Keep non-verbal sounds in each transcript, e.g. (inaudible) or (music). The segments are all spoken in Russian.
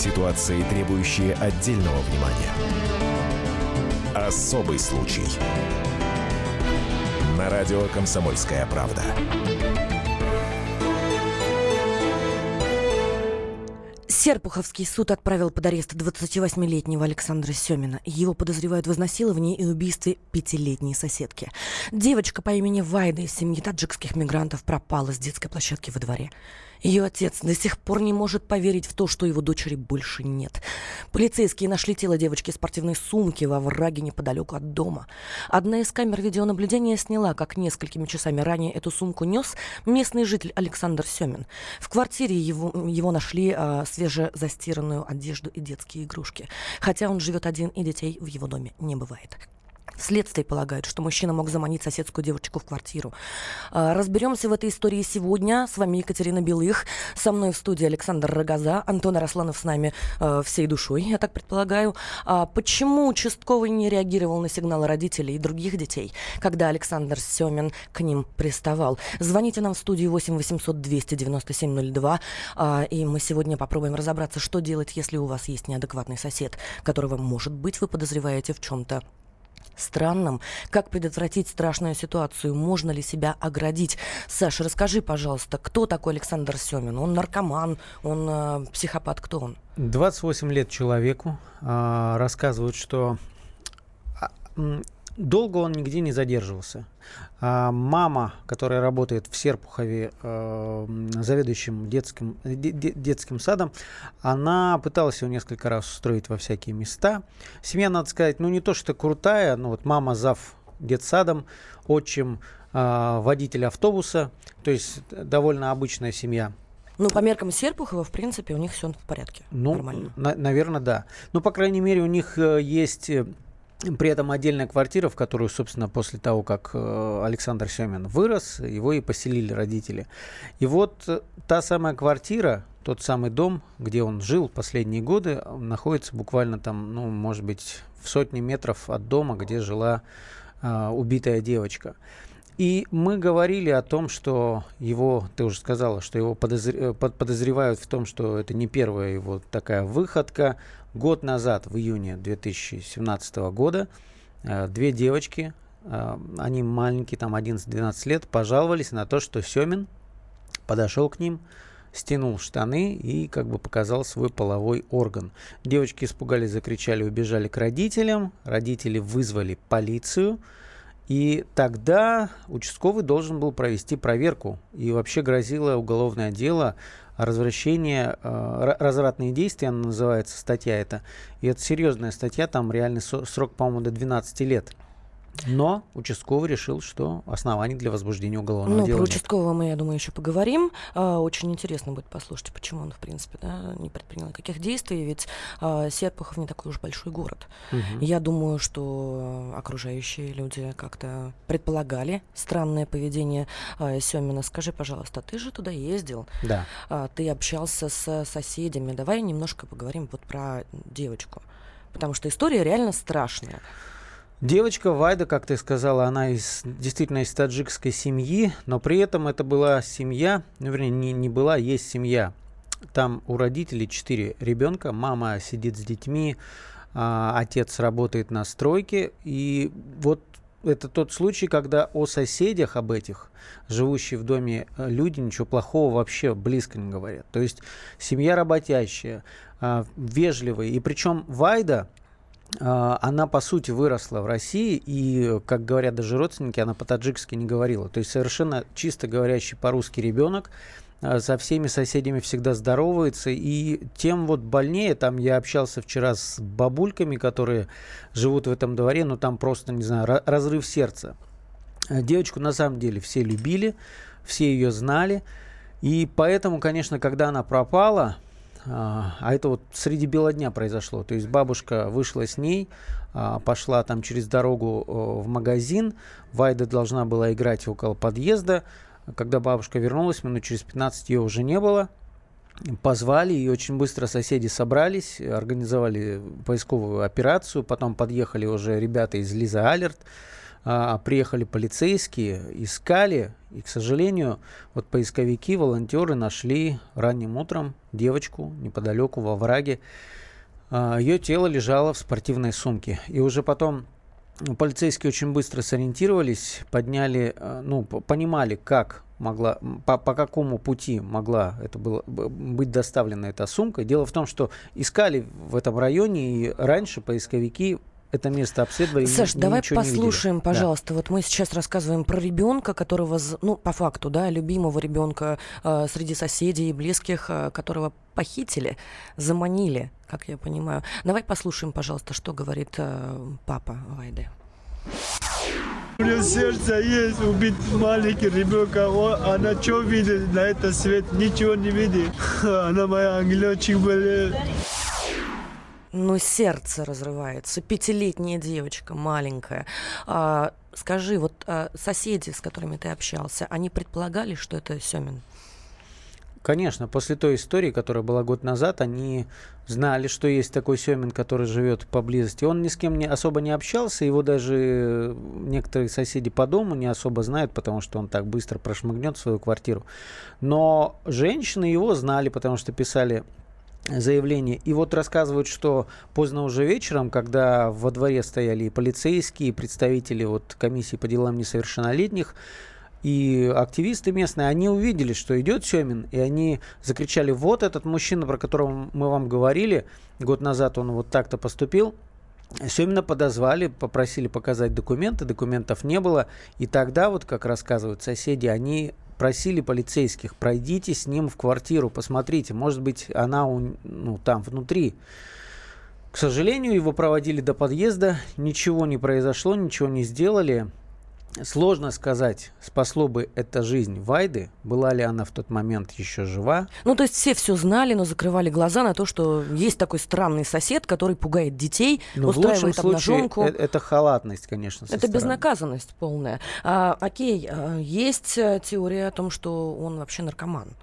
Ситуации, требующие отдельного внимания. Особый случай. На радио «Комсомольская правда». Серпуховский суд отправил под арест 28-летнего Александра Семина. Его подозревают в изнасиловании и убийстве пятилетней соседки. Девочка по имени Вайда из семьи таджикских мигрантов пропала с детской площадки во дворе. Ее отец до сих пор не может поверить в то, что его дочери больше нет. Полицейские нашли тело девочки в спортивной сумке во враге неподалеку от дома. Одна из камер видеонаблюдения сняла, как несколькими часами ранее эту сумку нес местный житель Александр Семин. В квартире его, его нашли а, свежезастиранную одежду и детские игрушки. Хотя он живет один и детей в его доме не бывает. Следствие полагает, что мужчина мог заманить соседскую девочку в квартиру. А, разберемся в этой истории сегодня. С вами Екатерина Белых. Со мной в студии Александр Рогоза. Антон Арасланов с нами э, всей душой, я так предполагаю. А почему участковый не реагировал на сигналы родителей и других детей, когда Александр Семин к ним приставал? Звоните нам в студию 8 800 297 02. А, и мы сегодня попробуем разобраться, что делать, если у вас есть неадекватный сосед, которого, может быть, вы подозреваете в чем-то странным. Как предотвратить страшную ситуацию? Можно ли себя оградить? Саша, расскажи, пожалуйста, кто такой Александр Семин? Он наркоман, он э, психопат, кто он? 28 лет человеку. Э, рассказывают, что а, долго он нигде не задерживался. А мама, которая работает в Серпухове, э, заведующим детским, де, детским садом, она пыталась его несколько раз устроить во всякие места. Семья, надо сказать, ну не то, что крутая, но вот мама зав детсадом, отчим э, водитель автобуса, то есть довольно обычная семья. Ну, по меркам Серпухова, в принципе, у них все в порядке. Ну, нормально. На- наверное, да. Ну, по крайней мере, у них э, есть э, при этом отдельная квартира, в которую, собственно, после того, как э, Александр Семин вырос, его и поселили родители. И вот э, та самая квартира, тот самый дом, где он жил последние годы, находится буквально там, ну, может быть, в сотне метров от дома, где жила э, убитая девочка. И мы говорили о том, что его, ты уже сказала, что его подозр... подозревают в том, что это не первая его такая выходка. Год назад, в июне 2017 года, э, две девочки, э, они маленькие, там 11-12 лет, пожаловались на то, что Семин подошел к ним, стянул штаны и как бы показал свой половой орган. Девочки испугались, закричали, убежали к родителям. Родители вызвали полицию. И тогда участковый должен был провести проверку. И вообще грозило уголовное дело развращение, э, развратные действия, она называется статья эта. И это серьезная статья, там реальный срок, по-моему, до 12 лет. Но участковый решил, что оснований для возбуждения уголовного ну, дела про участкового мы, я думаю, еще поговорим. А, очень интересно будет послушать, почему он, в принципе, да, не предпринял никаких действий, ведь а, Серпухов не такой уж большой город. Угу. Я думаю, что окружающие люди как-то предполагали странное поведение а, Семина. Скажи, пожалуйста, ты же туда ездил, да. а, ты общался с соседями. Давай немножко поговорим вот про девочку, потому что история реально страшная. Девочка Вайда, как ты сказала, она из, действительно из таджикской семьи, но при этом это была семья, ну, вернее, не, не была, есть семья. Там у родителей четыре ребенка, мама сидит с детьми, а, отец работает на стройке, и вот это тот случай, когда о соседях об этих, живущие в доме э, люди, ничего плохого вообще близко не говорят. То есть семья работящая, а, вежливая. И причем Вайда, а, она, по сути, выросла в России, и, как говорят даже родственники, она по-таджикски не говорила. То есть совершенно чисто говорящий по-русски ребенок, а, со всеми соседями всегда здоровается, и тем вот больнее, там я общался вчера с бабульками, которые живут в этом дворе, но там просто, не знаю, разрыв сердца. А, девочку на самом деле все любили, все ее знали, и поэтому, конечно, когда она пропала, а, а это вот среди бела дня произошло. То есть бабушка вышла с ней, а, пошла там через дорогу в магазин. Вайда должна была играть около подъезда. Когда бабушка вернулась, минут через 15 ее уже не было. Позвали, и очень быстро соседи собрались, организовали поисковую операцию. Потом подъехали уже ребята из Лиза Алерт. А, приехали полицейские, искали, и, к сожалению, вот поисковики, волонтеры нашли ранним утром девочку неподалеку во враге. А, Ее тело лежало в спортивной сумке. И уже потом полицейские очень быстро сориентировались, подняли, а, ну, понимали, как могла, по, по какому пути могла это было, быть доставлена эта сумка. Дело в том, что искали в этом районе, и раньше поисковики это место обследовали. Саш, ни, давай послушаем, пожалуйста. Да. Вот мы сейчас рассказываем про ребенка, которого, ну, по факту, да, любимого ребенка э, среди соседей и близких, э, которого похитили, заманили, как я понимаю. Давай послушаем, пожалуйста, что говорит э, папа Вайды. У нее сердце есть, убить маленький ребенка. Она что видит на этот свет? Ничего не видит. (laughs) Она моя ангелочек болеет. Ну, сердце разрывается. Пятилетняя девочка, маленькая. А, скажи, вот а, соседи, с которыми ты общался, они предполагали, что это Семин? Конечно, после той истории, которая была год назад, они знали, что есть такой Семин, который живет поблизости. Он ни с кем не, особо не общался, его даже некоторые соседи по дому не особо знают, потому что он так быстро прошмыгнет свою квартиру. Но женщины его знали, потому что писали заявление. И вот рассказывают, что поздно уже вечером, когда во дворе стояли и полицейские, и представители вот комиссии по делам несовершеннолетних, и активисты местные, они увидели, что идет Семин, и они закричали, вот этот мужчина, про которого мы вам говорили, год назад он вот так-то поступил, Семина подозвали, попросили показать документы, документов не было, и тогда, вот как рассказывают соседи, они просили полицейских, пройдите с ним в квартиру, посмотрите, может быть, она у, ну, там внутри. К сожалению, его проводили до подъезда, ничего не произошло, ничего не сделали. Сложно сказать, спасло бы это жизнь Вайды, была ли она в тот момент еще жива. Ну, то есть все все знали, но закрывали глаза на то, что есть такой странный сосед, который пугает детей, но устраивает в обнаженку. Случае, это халатность, конечно. Это стороны. безнаказанность полная. А, окей, а, есть э, теория о том, что он вообще наркоман.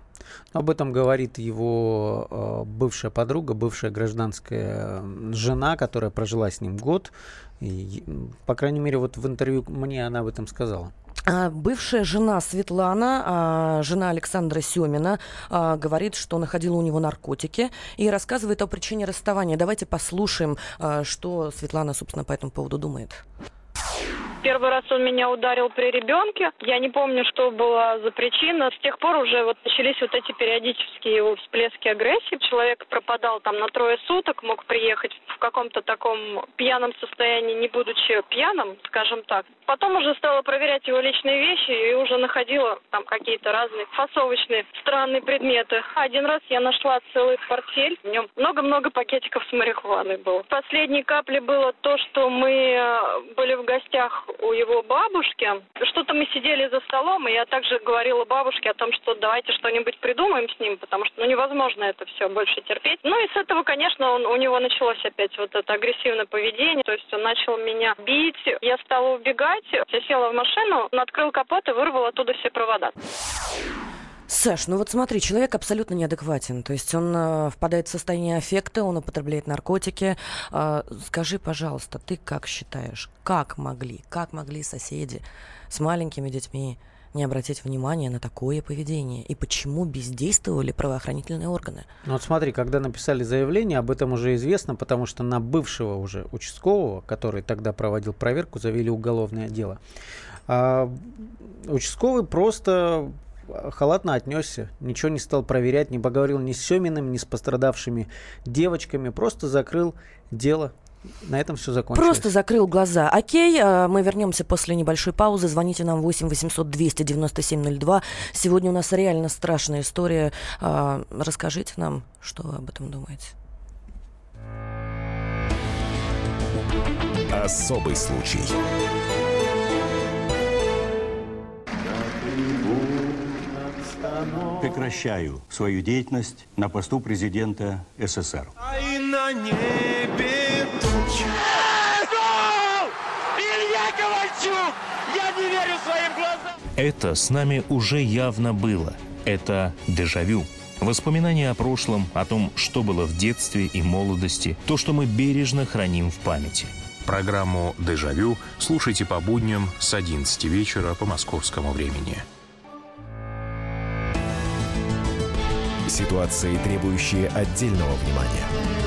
Об этом говорит его э, бывшая подруга, бывшая гражданская жена, которая прожила с ним год. И, по крайней мере, вот в интервью мне она об этом сказала. А, бывшая жена Светлана, а, жена Александра Семина, а, говорит, что находила у него наркотики и рассказывает о причине расставания. Давайте послушаем, что Светлана, собственно, по этому поводу думает. Первый раз он меня ударил при ребенке. Я не помню, что была за причина. С тех пор уже вот начались вот эти периодические его всплески агрессии. Человек пропадал там на трое суток, мог приехать в каком-то таком пьяном состоянии, не будучи пьяным, скажем так. Потом уже стала проверять его личные вещи и уже находила там какие-то разные фасовочные странные предметы. Один раз я нашла целый портфель, в нем много-много пакетиков с марихуаной было. Последней каплей было то, что мы э, были в гостях у его бабушки. Что-то мы сидели за столом, и я также говорила бабушке о том, что давайте что-нибудь придумаем с ним, потому что ну, невозможно это все больше терпеть. Ну и с этого, конечно, он, у него началось опять вот это агрессивное поведение, то есть он начал меня бить, я стала убегать, я села в машину, он открыл капот и вырвал оттуда все провода. Саш, ну вот смотри, человек абсолютно неадекватен. То есть он э, впадает в состояние аффекта, он употребляет наркотики. Э, скажи, пожалуйста, ты как считаешь, как могли, как могли соседи с маленькими детьми не обратить внимания на такое поведение? И почему бездействовали правоохранительные органы? Ну вот смотри, когда написали заявление, об этом уже известно, потому что на бывшего уже участкового, который тогда проводил проверку, завели уголовное дело. А, участковый просто халатно отнесся, ничего не стал проверять, не поговорил ни с Семиным, ни с пострадавшими девочками, просто закрыл дело. На этом все закончилось. Просто закрыл глаза. Окей, а, мы вернемся после небольшой паузы. Звоните нам 8 800 297 02. Сегодня у нас реально страшная история. А, расскажите нам, что вы об этом думаете. Особый случай. Прекращаю свою деятельность на посту президента СССР. На небе тучи. Илья Ковальчук! Я не верю своим глазам! Это с нами уже явно было. Это дежавю. Воспоминания о прошлом, о том, что было в детстве и молодости, то, что мы бережно храним в памяти. Программу «Дежавю» слушайте по будням с 11 вечера по московскому времени. Ситуации, требующие отдельного внимания.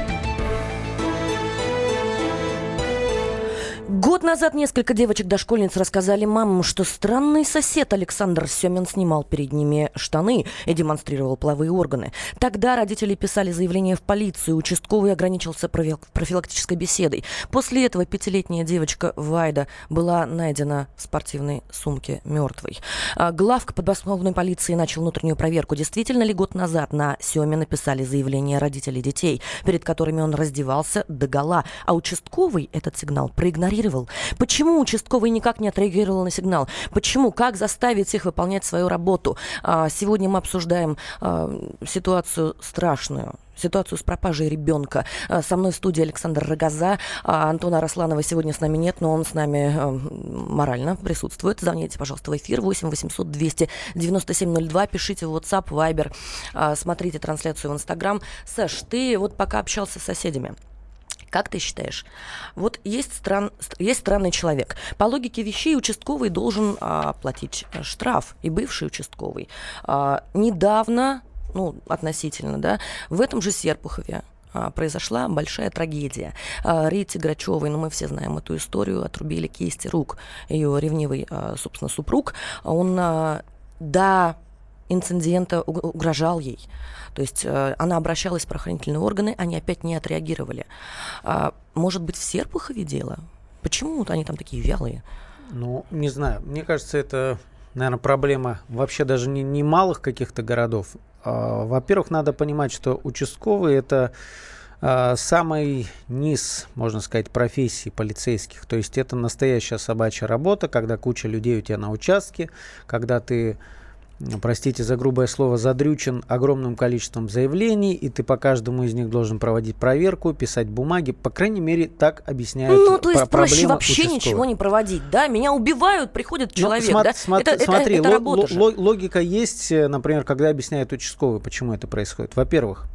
Год назад несколько девочек-дошкольниц рассказали мамам, что странный сосед Александр Семин снимал перед ними штаны и демонстрировал половые органы. Тогда родители писали заявление в полицию, участковый ограничился профилактической беседой. После этого пятилетняя девочка Вайда была найдена в спортивной сумке мертвой. А главка подмосковной полиции начал внутреннюю проверку. Действительно ли год назад на Семе написали заявление родителей детей, перед которыми он раздевался до гола, а участковый этот сигнал проигнорировал отреагировал? Почему участковый никак не отреагировал на сигнал? Почему? Как заставить их выполнять свою работу? А, сегодня мы обсуждаем а, ситуацию страшную ситуацию с пропажей ребенка. А, со мной в студии Александр Рогоза. Антона Росланова сегодня с нами нет, но он с нами морально присутствует. Звоните, пожалуйста, в эфир 8 800 200 9702. Пишите в WhatsApp, Viber. Смотрите трансляцию в Instagram. Саш, ты вот пока общался с соседями. Как ты считаешь? Вот есть, стран, есть странный человек. По логике вещей участковый должен а, платить э, штраф. И бывший участковый. А, недавно, ну, относительно, да, в этом же Серпухове а, произошла большая трагедия. А, Рите Грачевой, ну мы все знаем эту историю, отрубили кисти рук. Ее ревнивый, а, собственно, супруг, он до инцидента угрожал ей. То есть э, она обращалась в правоохранительные органы, они опять не отреагировали. А, может быть, в Серпухове дело? Почему они там такие вялые? Ну, не знаю. Мне кажется, это, наверное, проблема вообще даже не, не малых каких-то городов. А, во-первых, надо понимать, что участковые это а, самый низ, можно сказать, профессии полицейских. То есть это настоящая собачья работа, когда куча людей у тебя на участке, когда ты простите за грубое слово, задрючен огромным количеством заявлений, и ты по каждому из них должен проводить проверку, писать бумаги. По крайней мере, так объясняют Ну, то есть проще вообще ничего не проводить, да? Меня убивают, приходит ну, человек, ну, да? Смо- это, смотри, это, это ло- ло- логика есть, э, например, когда объясняет участковый, почему это происходит. Во-первых,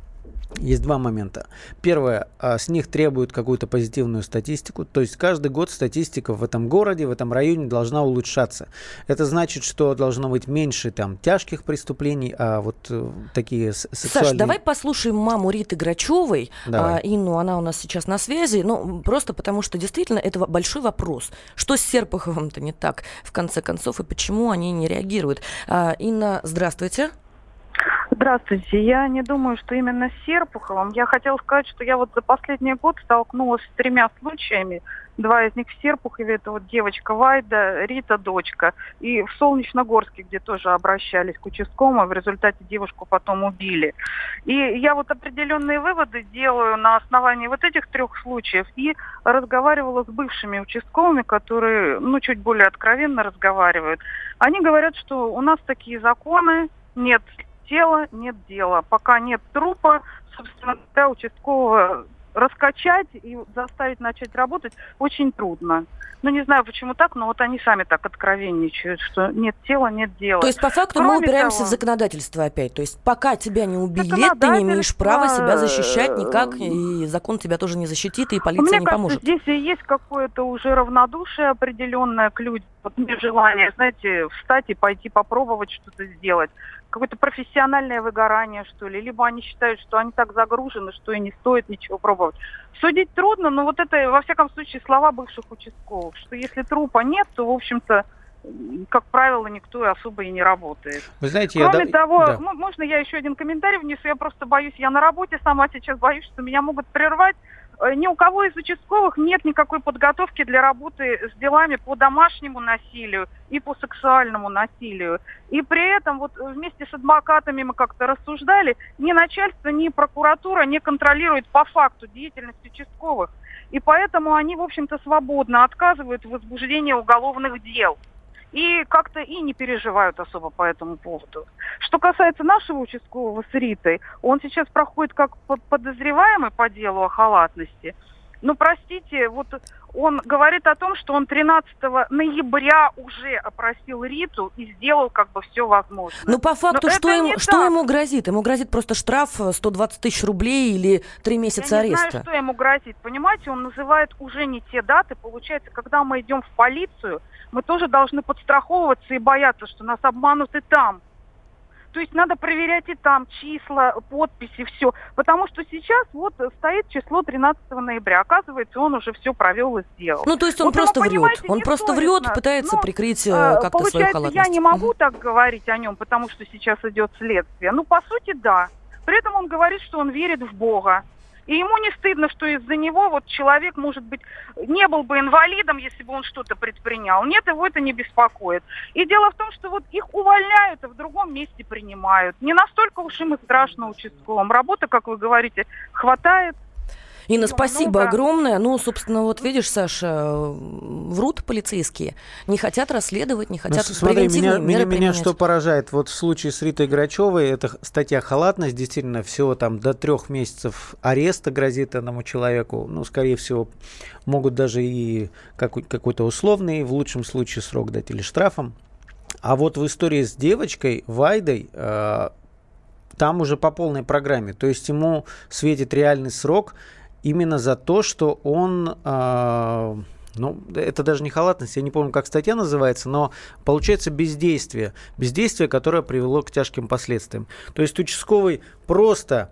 есть два момента. Первое, а, с них требуют какую-то позитивную статистику, то есть каждый год статистика в этом городе, в этом районе должна улучшаться. Это значит, что должно быть меньше там тяжких преступлений, а вот э, такие сексуальные... Саш, давай послушаем маму Риты Грачевой, а, Инну, она у нас сейчас на связи, ну просто потому что действительно это большой вопрос. Что с Серпуховым-то не так, в конце концов, и почему они не реагируют? А, Инна, здравствуйте. Здравствуйте. Я не думаю, что именно с Серпуховым. Я хотела сказать, что я вот за последний год столкнулась с тремя случаями. Два из них в Серпухове, это вот девочка Вайда, Рита, дочка. И в Солнечногорске, где тоже обращались к участковому, в результате девушку потом убили. И я вот определенные выводы делаю на основании вот этих трех случаев. И разговаривала с бывшими участковыми, которые, ну, чуть более откровенно разговаривают. Они говорят, что у нас такие законы, нет тела, нет дела. Пока нет трупа, собственно говоря, участкового раскачать и заставить начать работать очень трудно. Ну, не знаю, почему так, но вот они сами так откровенничают, что нет тела, нет дела. То есть, по факту, Кроме мы упираемся того, в законодательство опять. То есть, пока тебя не убили, ты не имеешь права себя защищать никак, и закон тебя тоже не защитит, и полиция Мне не кажется, поможет. здесь и есть какое-то уже равнодушие определенное к людям. Вот мне желание, знаете, встать и пойти попробовать что-то сделать какое-то профессиональное выгорание, что ли, либо они считают, что они так загружены, что и не стоит ничего пробовать. Судить трудно, но вот это, во всяком случае, слова бывших участковых, что если трупа нет, то, в общем-то, как правило, никто особо и не работает. Вы знаете, Кроме я... того, да. можно я еще один комментарий внесу? Я просто боюсь, я на работе сама сейчас боюсь, что меня могут прервать. Э, ни у кого из участковых нет никакой подготовки для работы с делами по домашнему насилию и по сексуальному насилию. И при этом вот вместе с адвокатами мы как-то рассуждали, ни начальство, ни прокуратура не контролирует по факту деятельность участковых. И поэтому они, в общем-то, свободно отказывают в возбуждении уголовных дел и как-то и не переживают особо по этому поводу. Что касается нашего участкового с Ритой, он сейчас проходит как подозреваемый по делу о халатности. Ну, простите, вот он говорит о том, что он 13 ноября уже опросил Риту и сделал как бы все возможное. Ну, по факту, Но что, не что так. ему грозит? Ему грозит просто штраф э, 120 тысяч рублей или три месяца Я не ареста. знаю, что ему грозит. Понимаете, он называет уже не те даты. Получается, когда мы идем в полицию, мы тоже должны подстраховываться и бояться, что нас обманут и там. То есть надо проверять и там числа, подписи, все. Потому что сейчас вот стоит число 13 ноября. Оказывается, он уже все провел и сделал. Ну, то есть он Вот ему, просто врет. понимаете, Он просто врет, пытается Но, прикрыть э, А, как-то свою халатность. я не могу так говорить о нем, потому что сейчас идет следствие. Ну, по сути, да. При этом он говорит, что он верит в Бога. И ему не стыдно, что из-за него вот человек, может быть, не был бы инвалидом, если бы он что-то предпринял. Нет, его это не беспокоит. И дело в том, что вот их увольняют, а в другом месте принимают. Не настолько уж им и страшно участковым. Работы, как вы говорите, хватает. Инна, Ну, спасибо много. огромное. Ну, собственно, вот видишь, Саша, врут полицейские. Не хотят расследовать, не Ну, хотят с- смотри, меня, меня, меня что поражает. Вот в случае с Ритой Грачевой, это статья халатность, действительно, всего там до трех месяцев ареста грозит этому человеку. Ну, скорее всего, могут даже и какой- какой-то условный, в лучшем случае, срок дать или штрафом. А вот в истории с девочкой Вайдой э, там уже по полной программе. То есть ему светит реальный срок именно за то, что он... э, ну, это даже не халатность, я не помню, как статья называется, но получается бездействие. Бездействие, которое привело к тяжким последствиям. То есть участковый просто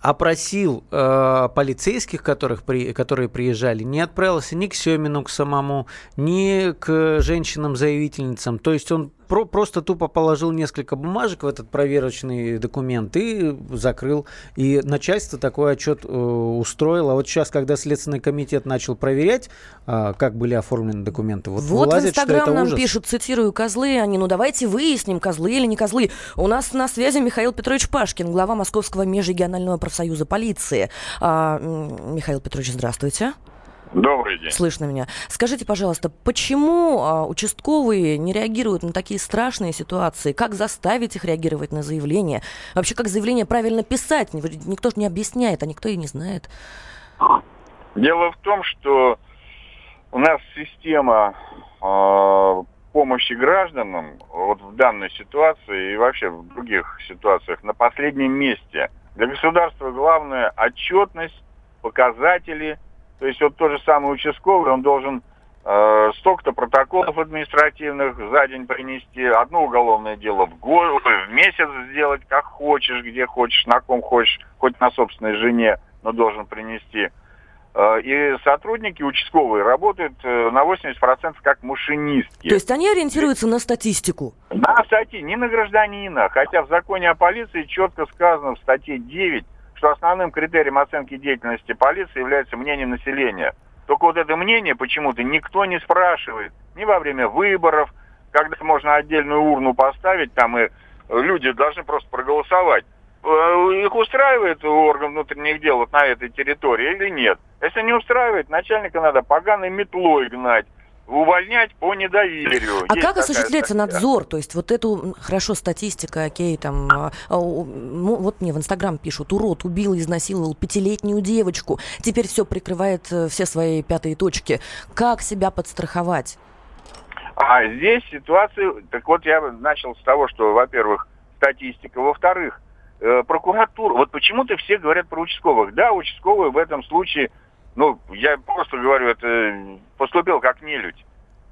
опросил э, полицейских, которых при, которые приезжали, не отправился ни к Семину, к самому, ни к женщинам-заявительницам. То есть он про, просто тупо положил несколько бумажек в этот проверочный документ и закрыл. И начальство такой отчет э, устроило. А вот сейчас, когда Следственный комитет начал проверять, э, как были оформлены документы, вот, Вот в вылазит, что Инстаграм это нам ужас. пишут, цитирую, козлы они. Ну давайте выясним, козлы или не козлы. У нас на связи Михаил Петрович Пашкин, глава Московского межрегионального профсоюза полиции. А, Михаил Петрович, здравствуйте. Добрый день. Слышно меня. Скажите, пожалуйста, почему а, участковые не реагируют на такие страшные ситуации? Как заставить их реагировать на заявление? Вообще, как заявление правильно писать? Никто же не объясняет, а никто и не знает. Дело в том, что у нас система э, помощи гражданам вот в данной ситуации и вообще в других ситуациях на последнем месте. Для государства главное отчетность, показатели. То есть вот тот же самый участковый, он должен э, столько-то протоколов административных за день принести, одно уголовное дело в год, в месяц сделать, как хочешь, где хочешь, на ком хочешь, хоть на собственной жене, но должен принести. Э, И сотрудники участковые работают э, на 80% как машинистки. То есть они ориентируются на статистику. На статье, не на гражданина. Хотя в законе о полиции четко сказано в статье 9, что основным критерием оценки деятельности полиции является мнение населения. Только вот это мнение почему-то никто не спрашивает. Ни во время выборов, когда можно отдельную урну поставить, там и люди должны просто проголосовать. Э, Их устраивает орган внутренних дел вот на этой территории или нет? Если не устраивает, начальника надо поганой метлой гнать, увольнять по недоверию. А Есть как осуществляется статья. надзор? То есть вот эту, хорошо, статистика, окей, там, а, а, ну, вот мне в Инстаграм пишут, урод убил, изнасиловал пятилетнюю девочку, теперь все прикрывает э, все свои пятые точки. Как себя подстраховать? А здесь ситуация, так вот я начал с того, что, во-первых, статистика, во-вторых, прокуратура. Вот почему-то все говорят про участковых. Да, участковый в этом случае, ну, я просто говорю, это поступил как нелюдь.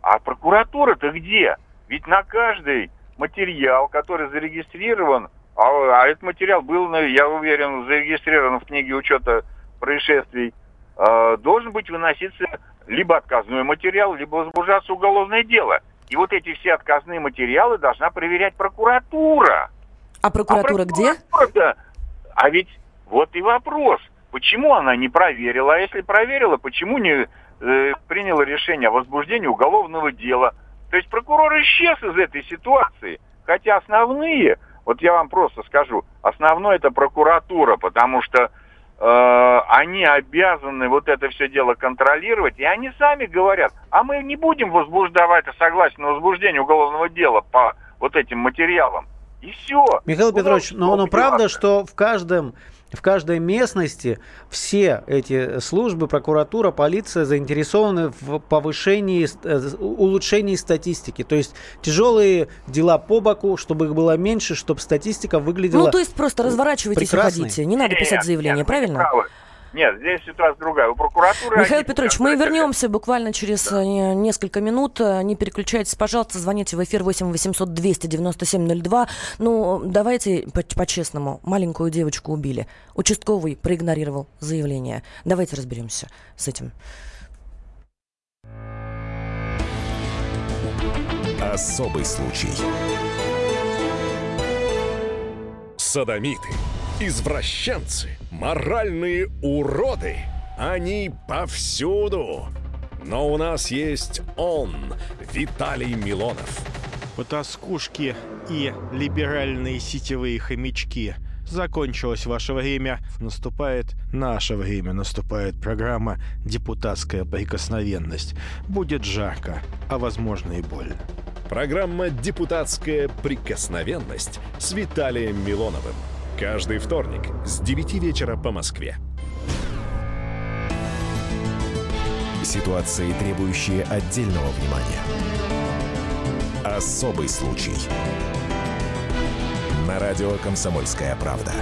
А прокуратура-то где? Ведь на каждый материал, который зарегистрирован, а, а этот материал был, я уверен, зарегистрирован в книге учета происшествий, э, должен быть выноситься либо отказной материал, либо возбуждаться уголовное дело. И вот эти все отказные материалы должна проверять прокуратура. А прокуратура где? прокуратура-то- А ведь вот и вопрос. Почему она не проверила? А если проверила, почему не э, приняла решение о возбуждении уголовного дела? То есть прокурор исчез из этой ситуации. Хотя основные, вот я вам просто скажу, основное это прокуратура, потому что э, они обязаны вот это все дело контролировать, и они сами говорят, а мы не будем возбуждать согласие на возбуждение уголовного дела по вот этим материалам. И все. Михаил Петрович, но, но правда, что в каждом в каждой местности, все эти службы, прокуратура, полиция заинтересованы в повышении, э, улучшении статистики. То есть тяжелые дела по боку, чтобы их было меньше, чтобы статистика выглядела Ну, то есть просто разворачивайтесь прекрасной. и ходите. Не надо писать заявление, нет, правильно? правы. Нет, здесь ситуация другая. У прокуратуры... Михаил Петрович, мы вернемся буквально через Да. э, несколько минут. Э, Не переключайтесь, пожалуйста, звоните в эфир 8 800 297 02. Ну, давайте по- по-честному. Маленькую девочку убили. Участковый проигнорировал заявление. Давайте разберемся с этим. Особый случай. Садомиты, извращенцы, моральные уроды. Они повсюду. Но у нас есть он, Виталий Милонов. Потаскушки и либеральные сетевые хомячки. Закончилось ваше время. Наступает наше время. Наступает программа «Депутатская прикосновенность». Будет жарко, а возможно и больно. Программа «Депутатская прикосновенность» с Виталием Милоновым. Каждый вторник с 9 вечера по Москве. Ситуации, требующие отдельного внимания. Особый случай. На радио «Комсомольская правда».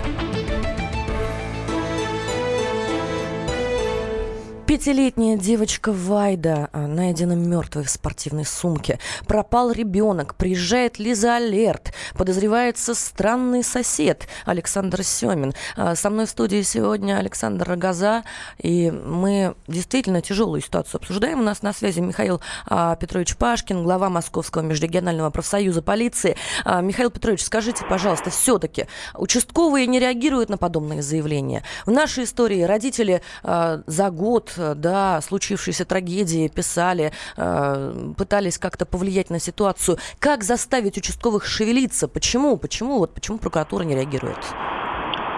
Пятилетняя девочка Вайда а, найдена мертвой в спортивной сумке. Пропал ребенок. Приезжает Лиза Алерт. Подозревается странный сосед Александр Семин. А, Со мной в студии сегодня Александр Рогоза. И мы действительно тяжелую ситуацию обсуждаем. У нас на связи Михаил а, Петрович Пашкин, глава Московского межрегионального профсоюза полиции. Михаил Петрович, скажите, пожалуйста, все-таки участковые не реагируют на подобные заявления? В нашей истории родители за год э, до случившейся трагедии писали, э, пытались как-то повлиять на ситуацию. Как заставить участковых шевелиться? Почему? Почему? Вот почему прокуратура не реагирует?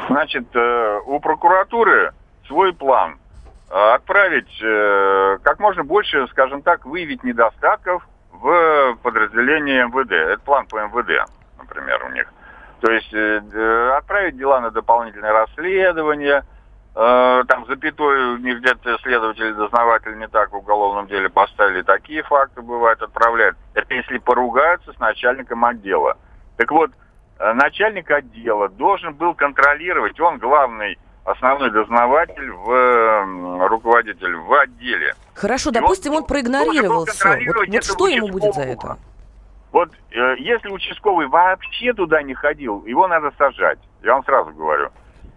Значит, э, у прокуратуры свой план. Отправить как можно больше, скажем так, выявить недостатков в подразделении МВД. Это план по МВД, например, у них. То есть отправить дела на дополнительное расследование, там запятой у них где-то следователи, дознаватели не так в уголовном деле поставили, такие факты бывают, отправляют. Это если поругаются с начальником отдела. Так вот, э, начальник отдела должен был контролировать, он главный основной дознаватель, в, руководитель в отделе. Хорошо, И он допустим, он должен проигнорировал все. Вот, вот что ему будет за это? Вот э, если участковый вообще туда не ходил, его надо сажать. Я вам сразу говорю.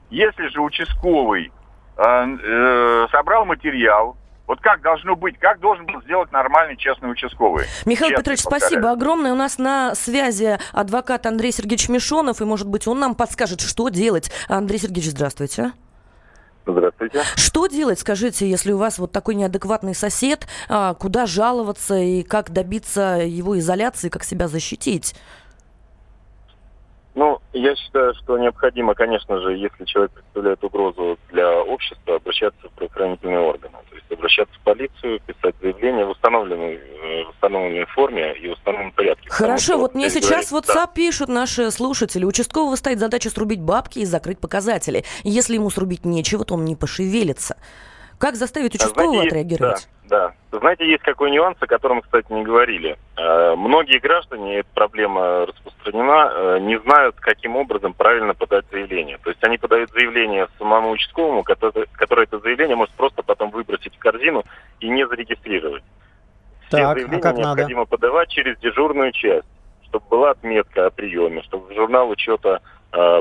Если же участковый э, э, собрал материал, вот как должно быть, как должен был сделать нормальный честный участковый? Михаил Честный, Петрович, повторяю. спасибо огромное. У нас на связи адвокат Андрей Сергеевич Мишонов, и, может быть, он нам подскажет, что делать. Андрей Сергеевич, здравствуйте. Здравствуйте. Что делать, скажите, если у вас вот такой неадекватный сосед, а, куда жаловаться и как добиться его изоляции, как себя защитить? Ну, я считаю, что необходимо, конечно же, если человек представляет угрозу для общества, обращаться в правоохранительные органы. То есть обращаться в полицию, писать заявление в установленной, э, в установленной форме и в установленном порядке. Потому Хорошо, что вот мне сейчас говорится, WhatsApp пишут наши слушатели. Участкового стоит задача срубить бабки и закрыть показатели. Если ему срубить нечего, то он не пошевелится. Как заставить А участкового знаете, отреагировать? Да, да. Знаете, есть какой нюанс, о котором, кстати, не говорили. Э, многие граждане, эта проблема распространена, э, не знают, каким образом правильно подать заявление. То есть они подают заявление самому участковому, который, который это заявление может просто потом выбросить в корзину и не зарегистрировать. Все Так, а заявления как надо? необходимо подавать через дежурную часть, чтобы была отметка о приеме, чтобы в журнал учета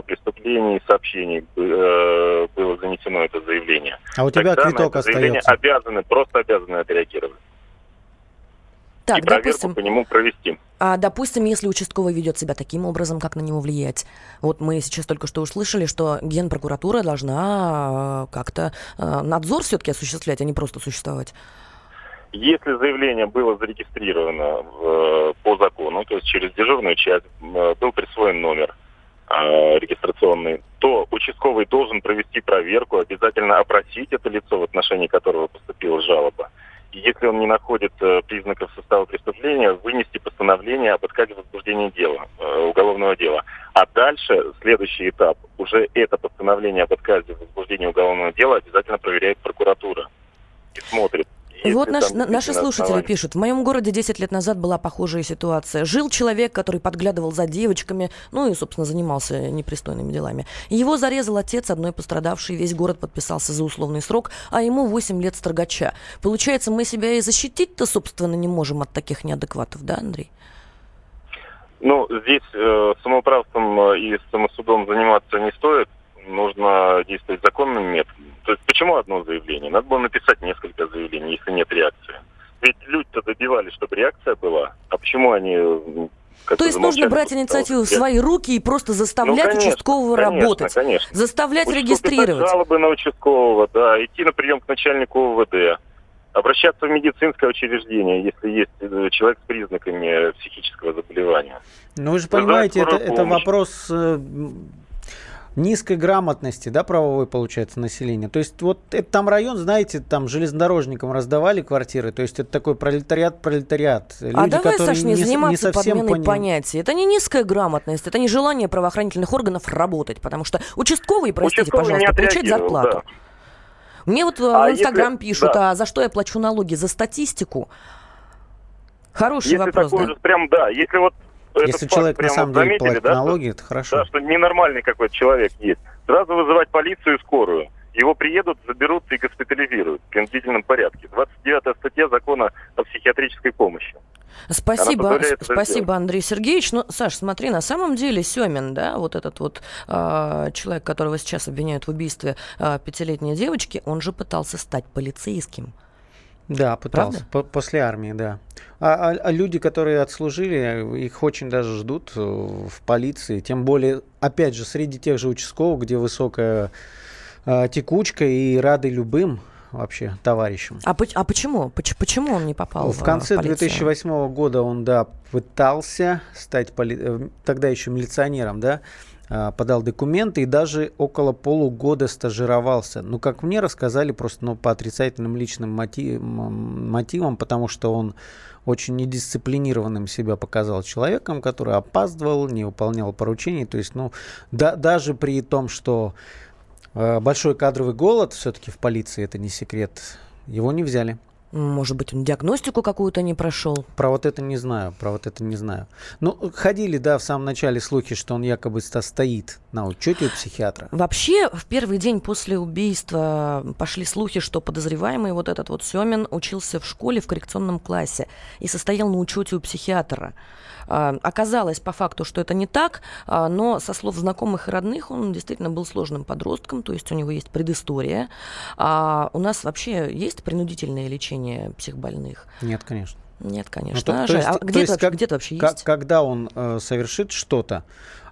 преступлений и сообщений э, было занесено это заявление. А у тебя Тогда на квиток это заявление остается. обязаны, просто обязаны отреагировать. Так, и проверку допустим, по нему провести. а допустим, если участковый ведет себя таким образом, как на него влиять? Вот мы сейчас только что услышали, что генпрокуратура должна э, как-то э, надзор все-таки осуществлять, а не просто существовать. Если заявление было зарегистрировано в- по закону, то есть через дежурную часть э, был присвоен номер э, регистрационный, то участковый должен провести проверку, обязательно опросить это лицо, в отношении которого поступила жалоба, если он не находит э, признаков состава преступления, вынести постановление об отказе в возбуждении дела, э, уголовного дела. А дальше, следующий этап, уже это постановление об отказе в возбуждении уголовного дела обязательно проверяет прокуратура и смотрит, вот наш, на, наши слушатели основания. пишут. В моем городе 10 лет назад была похожая ситуация. Жил человек, который подглядывал за девочками, ну и, собственно, занимался непристойными делами. Его зарезал отец одной пострадавшей, весь город подписался за условный срок, а ему 8 лет строгача. Получается, мы себя и защитить-то, собственно, не можем от таких неадекватов, да, Андрей? Ну, здесь э, самоуправством э, и самосудом заниматься не стоит. Нужно действовать законным методом то есть почему одно заявление? Надо было написать несколько заявлений, если нет реакции. Ведь люди-то добивались, чтобы реакция была. А почему они то есть нужно брать инициативу в свои руки и просто заставлять ну, конечно, участкового конечно, работать. Конечно. Заставлять Участок регистрировать. жалобы на участкового, да, идти на прием к начальнику ОВД, обращаться в медицинское учреждение, если есть э, человек с признаками психического заболевания. Ну вы же понимаете, это, это вопрос э, низкой грамотности, да, правовой, получается, населения. То есть вот это там район, знаете, там железнодорожникам раздавали квартиры, то есть это такой пролетариат-пролетариат. А Люди, а давай, Саш, не, не заниматься не подменой поним... понятий. Это не низкая грамотность, это не желание правоохранительных органов работать, потому что участковый, простите, участковый пожалуйста, получает зарплату. Да. Мне вот э, а в Инстаграм если... пишут, да. а за что я плачу налоги? За статистику? Хороший если вопрос, такой да? Же, прям, да, если вот если человек на самом деле платит да, налоги, это хорошо. Да, что ненормальный какой-то человек есть. Сразу вызывать полицию и скорую. Его приедут, заберут и госпитализируют в принудительном порядке. 29 статья закона о психиатрической помощи. Спасибо, спасибо, Андрей Сергеевич. Ну, Саш, смотри, на самом деле Семин, да, вот этот вот э, человек, которого сейчас обвиняют в убийстве э, пятилетней девочки, он же пытался стать полицейским. Да, пытался. По после армии, да. А, а, а люди, которые отслужили, их очень даже ждут э, в полиции. Тем более, опять же, среди тех же участковых, где высокая э, текучка и рады любым вообще товарищам. А, а почему? Почему он не попал в, в конце в 2008 года он, да, пытался стать поли... Э, тогда еще милиционером, да, а, подал документы и даже около полугода стажировался. Ну, как мне рассказали, просто ну, по отрицательным личным мотив, мотивам, потому что он очень недисциплинированным себя показал человеком, который опаздывал, не выполнял поручений. То есть, ну, да, даже при том, что э, большой кадровый голод все-таки в полиции, это не секрет, его не взяли. Может быть, он диагностику какую-то не прошел? Про вот это не знаю, про вот это не знаю. Ну, ходили, да, в самом начале слухи, что он якобы стоит на учете у психиатра. Вообще, в первый день после убийства пошли слухи, что подозреваемый вот этот вот Семин учился в школе в коррекционном классе и состоял на учете у психиатра. А, оказалось по факту, что это не так, а, но со слов знакомых и родных он действительно был сложным подростком, то есть у него есть предыстория. А у нас вообще есть принудительное лечение психбольных? Нет, конечно. Нет, конечно. Ну, то, то есть, а где, есть, вообще, как, где вообще как, есть? Когда он э, совершит что-то,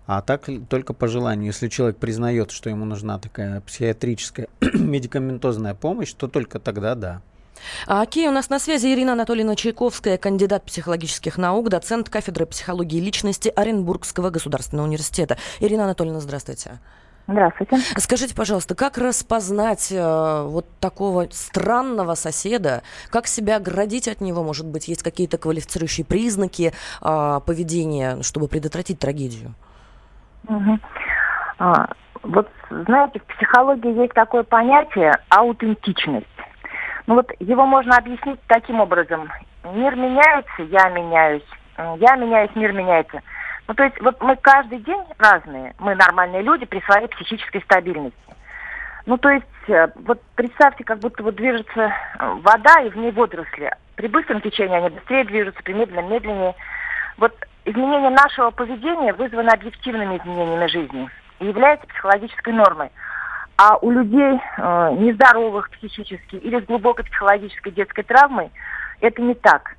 а так только по желанию. Если человек признает, что ему нужна такая психиатрическая (clears throat) медикаментозная помощь, то только тогда да. А, окей, у нас на связи Ирина Анатольевна Чайковская, кандидат психологических наук, доцент кафедры психологии личности Оренбургского государственного университета. Ирина Анатольевна, здравствуйте. Здравствуйте. Скажите, пожалуйста, как распознать э, вот такого странного соседа? Как себя оградить от него? Может быть, есть какие-то квалифицирующие признаки э, поведения, чтобы предотвратить трагедию? Угу. А, вот знаете, в психологии есть такое понятие аутентичность. Ну вот его можно объяснить таким образом. Мир меняется, я меняюсь. Я меняюсь, мир меняется. Ну, то есть вот мы каждый день разные, мы нормальные люди при своей психической стабильности. Ну, то есть, э, вот представьте, как будто вот движется э, вода и в ней водоросли. При быстром течении они быстрее движутся, при медленном медленнее. Вот изменение нашего поведения вызвано объективными изменениями жизни и является психологической нормой. А у людей э, нездоровых психически или с глубокой психологической детской травмой это не так.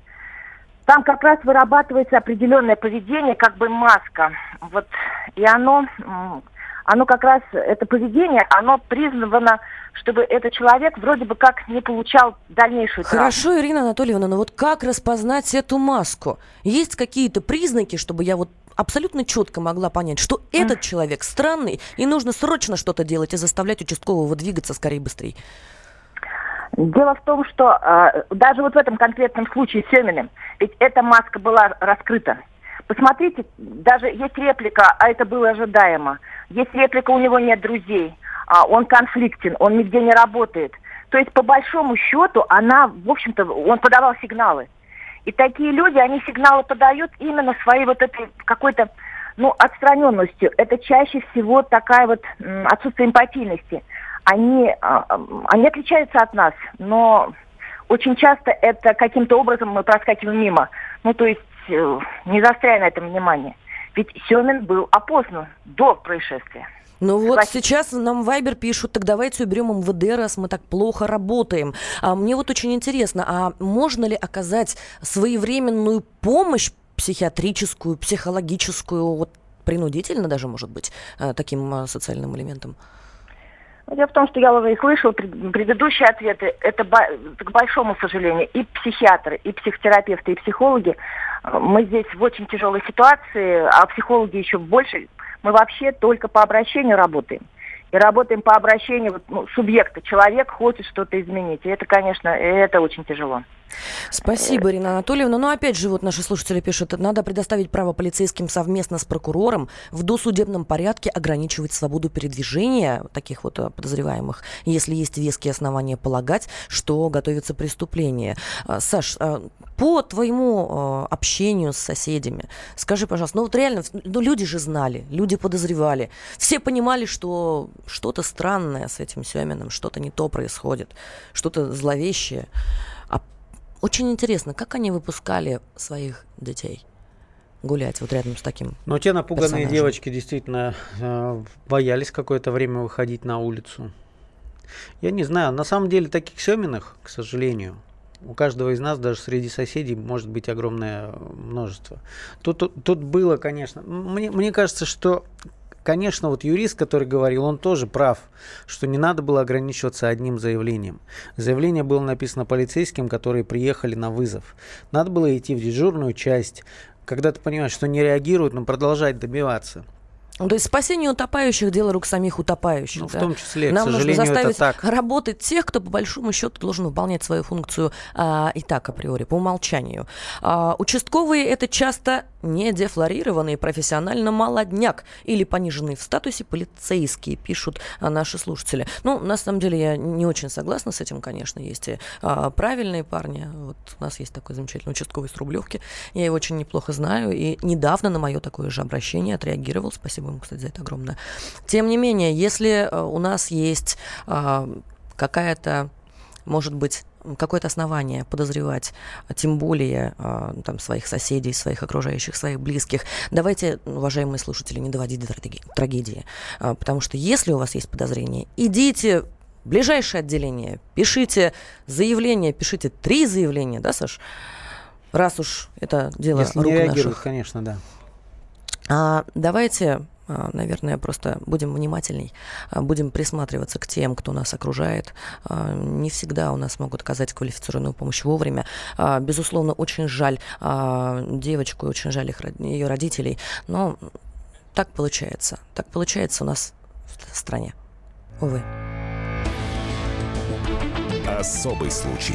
Там как раз вырабатывается определенное поведение, как бы маска. Вот, и оно, оно как раз, это поведение, оно признано чтобы этот человек вроде бы как не получал дальнейшую травму. Хорошо, Ирина Анатольевна, но вот как распознать эту маску? Есть какие-то признаки, чтобы я вот абсолютно четко могла понять, что этот человек странный, и нужно срочно что-то делать и заставлять участкового двигаться скорее быстрее? Дело в том, что э, даже вот в этом конкретном случае Семиным, ведь эта маска была раскрыта. Посмотрите, даже есть реплика, а это было ожидаемо. Есть реплика, у него нет друзей, а он конфликтен, он нигде не работает. То есть, по большому счету, она, в общем-то, он подавал сигналы. И такие люди, они сигналы подают именно своей вот этой какой-то, ну, отстраненностью. Это чаще всего такая вот отсутствие эмпатийности. Они, а, они отличаются от нас, но очень часто это каким-то образом мы проскакиваем мимо. Ну, то есть э, не застряя на этом внимание. Ведь Семин был опознан до происшествия. Ну вот Согласен. сейчас нам Вайбер пишут, так давайте уберем МВД, раз мы так плохо работаем. А мне вот очень интересно, а можно ли оказать своевременную помощь психиатрическую, психологическую, вот принудительно даже, может быть, э, таким э, социальным элементом? Дело в том, что я уже слышала предыдущие ответы. Это, к большому сожалению, и психиатры, и психотерапевты, и психологи. Мы здесь в очень тяжелой ситуации, а психологи еще больше. Мы вообще только по обращению работаем. И работаем по обращению ну, субъекта. Человек хочет что-то изменить. И это, конечно, это очень тяжело. Спасибо, Ирина Анатольевна. Но опять же, вот наши слушатели пишут, надо предоставить право полицейским совместно с прокурором в досудебном порядке ограничивать свободу передвижения таких вот э, подозреваемых, если есть веские основания полагать, что готовится преступление. А, Саш, а, по твоему э, общению с соседями, скажи, пожалуйста, ну вот реально, ну люди же знали, люди подозревали, все понимали, что что-то странное с этим Семиным, что-то не то происходит, что-то зловещее. Очень интересно, как они выпускали своих детей? гулять вот рядом с таким. Но те напуганные персонажем. девочки действительно э, боялись какое-то время выходить на улицу. Я не знаю, на самом деле таких Семиных, к сожалению, у каждого из нас, даже среди соседей, может быть огромное множество. Тут, тут, тут было, конечно, мне, мне кажется, что конечно, вот юрист, который говорил, он тоже прав, что не надо было ограничиваться одним заявлением. Заявление было написано полицейским, которые приехали на вызов. Надо было идти в дежурную часть, когда ты понимаешь, что не реагируют, но продолжать добиваться. То есть спасение утопающих – дело рук самих утопающих. Ну, да? в том числе, Нам к нужно заставить работать тех, кто, по большому счету, должен выполнять свою функцию а, и так априори, по умолчанию. А, участковые – это часто не дефлорированный профессионально молодняк или пониженный в статусе полицейские, пишут а, наши слушатели. Ну, на самом деле, я не очень согласна с этим, конечно. Есть и а, правильные парни. Вот у нас есть такой замечательный участковый с Рублевки. Я его очень неплохо знаю. И недавно на мое такое же обращение отреагировал. Спасибо Спасибо ему, кстати, за это огромное. Тем не менее, если э, у нас есть а, какая-то, может быть, какое-то основание подозревать, тем более а, там, своих соседей, своих окружающих, своих близких. Давайте, уважаемые слушатели, не доводить до трагедии. А, потому что если у вас есть подозрение, идите в ближайшее отделение, пишите заявление, пишите три заявления, да, Саш? Раз уж это дело Если рук не реагируют, наших. конечно, да. А, давайте наверное, просто будем внимательней, а, будем присматриваться к тем, кто нас окружает. А, не всегда у нас могут оказать квалифицированную помощь вовремя. Безусловно, очень жаль девочку, очень жаль их, ее родителей, но так получается. Так получается у нас в стране. Увы. Особый случай.